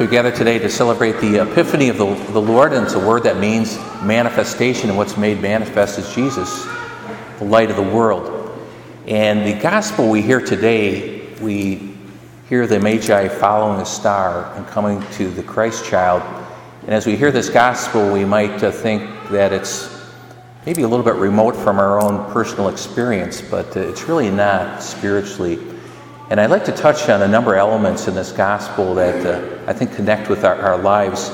So we gather today to celebrate the Epiphany of the, the Lord, and it's a word that means manifestation, and what's made manifest is Jesus, the light of the world. And the gospel we hear today, we hear the Magi following the star and coming to the Christ child. And as we hear this gospel, we might uh, think that it's maybe a little bit remote from our own personal experience, but uh, it's really not spiritually. And I'd like to touch on a number of elements in this gospel that uh, I think connect with our, our lives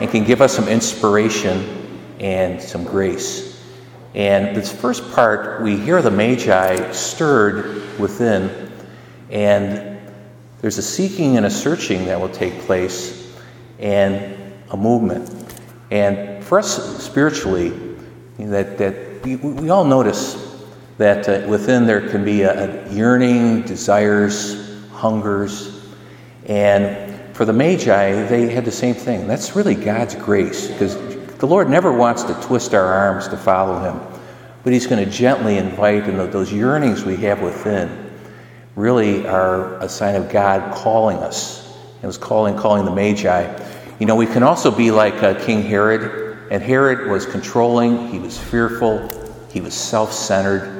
and can give us some inspiration and some grace. And this first part, we hear the Magi stirred within, and there's a seeking and a searching that will take place, and a movement. And for us spiritually, that, that we, we all notice that uh, within there can be a, a yearning, desires, hungers. And for the Magi, they had the same thing. That's really God's grace because the Lord never wants to twist our arms to follow Him, but He's going to gently invite, and those yearnings we have within really are a sign of God calling us. It was calling, calling the Magi. You know, we can also be like uh, King Herod, and Herod was controlling, he was fearful, he was self centered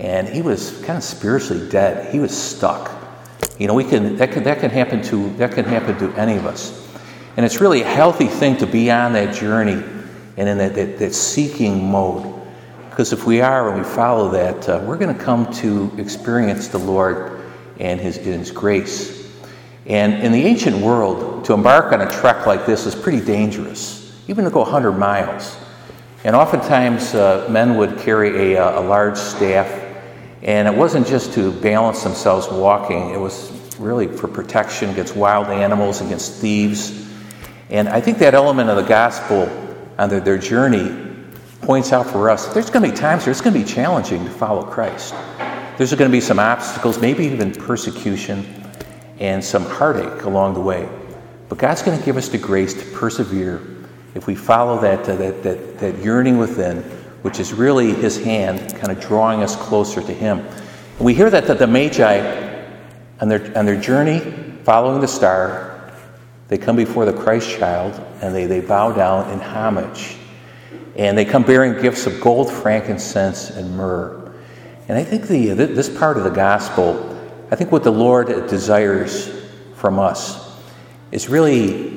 and he was kind of spiritually dead. He was stuck. You know, we can that can that can happen to that can happen to any of us, and it's really a healthy thing to be on that journey and in that, that, that seeking mode. Because if we are and we follow that, uh, we're going to come to experience the Lord and His, His grace. And in the ancient world, to embark on a trek like this is pretty dangerous, even to go 100 miles. And oftentimes, uh, men would carry a, uh, a large staff and it wasn't just to balance themselves walking, it was really for protection against wild animals, against thieves. And I think that element of the gospel on their, their journey points out for us there's going to be times where it's going to be challenging to follow Christ. There's going to be some obstacles, maybe even persecution, and some heartache along the way. But God's going to give us the grace to persevere if we follow that, uh, that, that, that yearning within which is really his hand kind of drawing us closer to him. And we hear that, that the Magi, on their, on their journey following the star, they come before the Christ child and they, they bow down in homage. And they come bearing gifts of gold, frankincense, and myrrh. And I think the, this part of the gospel, I think what the Lord desires from us is really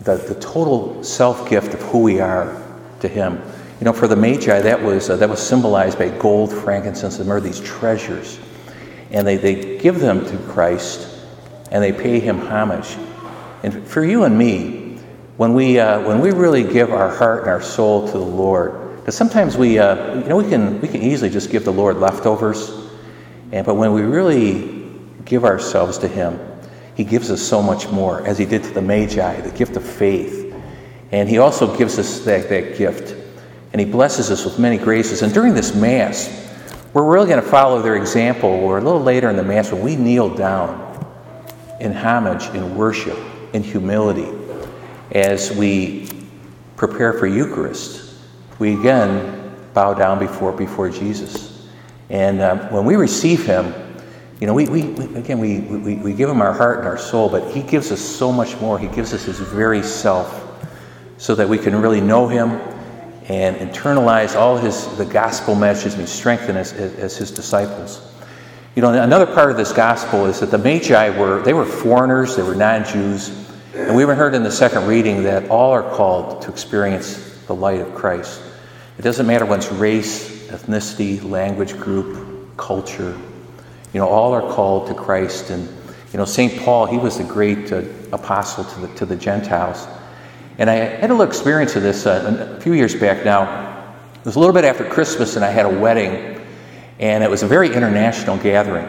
the, the total self gift of who we are to Him. You know, for the Magi, that was, uh, that was symbolized by gold, frankincense, and myrrh, these treasures. And they, they give them to Christ and they pay him homage. And for you and me, when we, uh, when we really give our heart and our soul to the Lord, because sometimes we, uh, you know, we can, we can easily just give the Lord leftovers, and, but when we really give ourselves to Him, He gives us so much more, as He did to the Magi, the gift of faith. And He also gives us that, that gift and He blesses us with many graces. And during this Mass, we're really going to follow their example, or a little later in the Mass, when we kneel down in homage, in worship, in humility, as we prepare for Eucharist, we again bow down before, before Jesus. And um, when we receive Him, you know, we, we, we again, we, we, we give Him our heart and our soul, but He gives us so much more. He gives us His very self so that we can really know Him and internalize all his the gospel messages and be strengthened as, as his disciples. You know, another part of this gospel is that the Magi were they were foreigners, they were non-Jews, and we even heard in the second reading that all are called to experience the light of Christ. It doesn't matter one's race, ethnicity, language group, culture. You know, all are called to Christ. And you know, Saint Paul, he was the great uh, apostle to the to the Gentiles. And I had a little experience of this uh, a few years back now. It was a little bit after Christmas, and I had a wedding, and it was a very international gathering.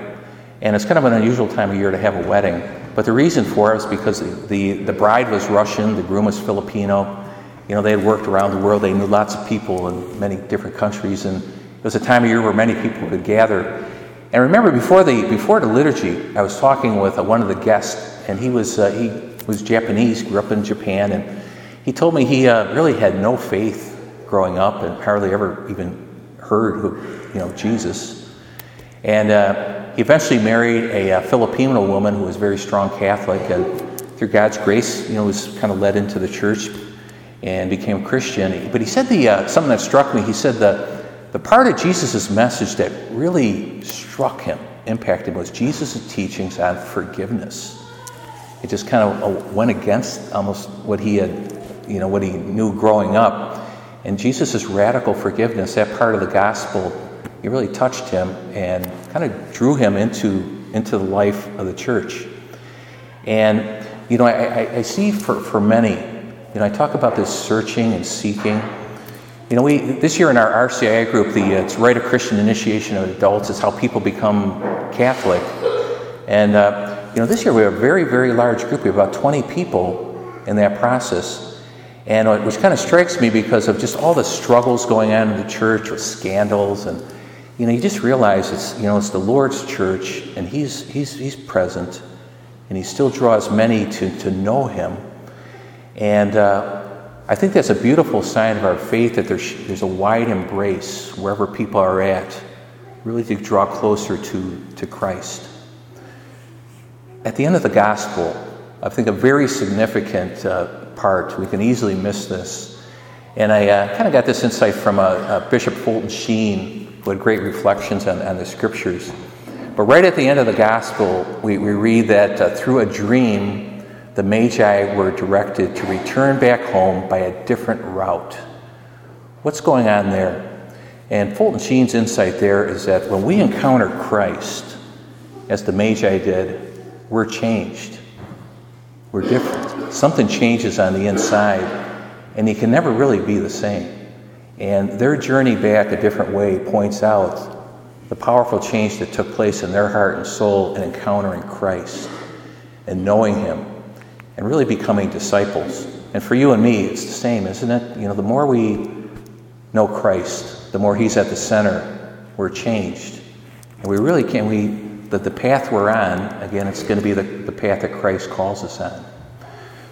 And it's kind of an unusual time of year to have a wedding. But the reason for it was because the, the, bride was Russian, the groom was Filipino. You know, they had worked around the world, they knew lots of people in many different countries, and it was a time of year where many people would gather. And remember before the, before the liturgy, I was talking with uh, one of the guests, and he was, uh, he was Japanese, grew up in Japan, and he told me he uh, really had no faith growing up and hardly ever even heard who, you know, Jesus. And uh, he eventually married a, a, uh, Filipino woman who was very strong Catholic, and through God's grace, you know, was kind of led into the church and became a Christian. But he said the uh, something that struck me. He said the the part of Jesus' message that really struck him, impacted him, was Jesus' teachings on forgiveness. It just kind of uh, went against almost what he had, you know, what he knew growing up. And Jesus' radical forgiveness, that part of the gospel, it really touched him and kind of drew him into, into the life of the church. And, you know, I, I see for, for many, you know, I talk about this searching and seeking. You know, we this year in our RCIA group, the uh, it's Rite of Christian Initiation of Adults is how people become Catholic, and uh, you know, this year we have a very very large group. We have about 20 people in that process, and which kind of strikes me because of just all the struggles going on in the church with scandals, and you know, you just realize it's you know it's the Lord's church, and He's He's He's present, and He still draws many to to know Him, and. Uh, I think that's a beautiful sign of our faith that there's, there's a wide embrace wherever people are at, really to draw closer to, to Christ. At the end of the gospel, I think a very significant uh, part, we can easily miss this. And I uh, kind of got this insight from uh, Bishop Fulton Sheen, who had great reflections on, on, the scriptures. But right at the end of the gospel, we, we read that uh, through a dream, the Magi were directed to return back home by a different route. What's going on there? And Fulton Sheen's insight there is that when we encounter Christ, as the Magi did, we're changed. We're different. Something changes on the inside, and you can never really be the same. And their journey back a different way points out the powerful change that took place in their heart and soul in encountering Christ and knowing Him and really becoming disciples. And for you and me, it's the same, isn't it? You know, the more we know Christ, the more He's at the center, we're changed. And we really can, we, that the path we're on, again, it's going to be the, the path that Christ calls us on.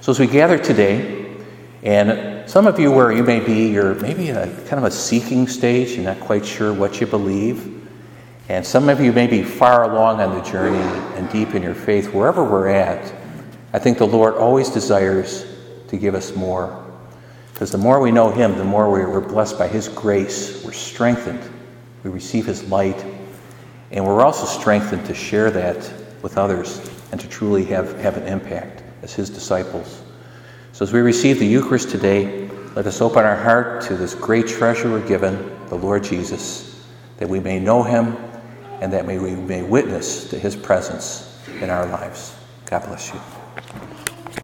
So as we gather today, and some of you where you may be, you're maybe in a kind of a seeking stage, you're not quite sure what you believe. And some of you may be far along on the journey and deep in your faith, wherever we're at. I think the Lord always desires to give us more. Because the more we know Him, the more we're blessed by His grace. We're strengthened. We receive His light. And we're also strengthened to share that with others and to truly have, have an impact as His disciples. So as we receive the Eucharist today, let us open our heart to this great treasure we're given, the Lord Jesus, that we may know Him and that we may witness to His presence in our lives. God bless you.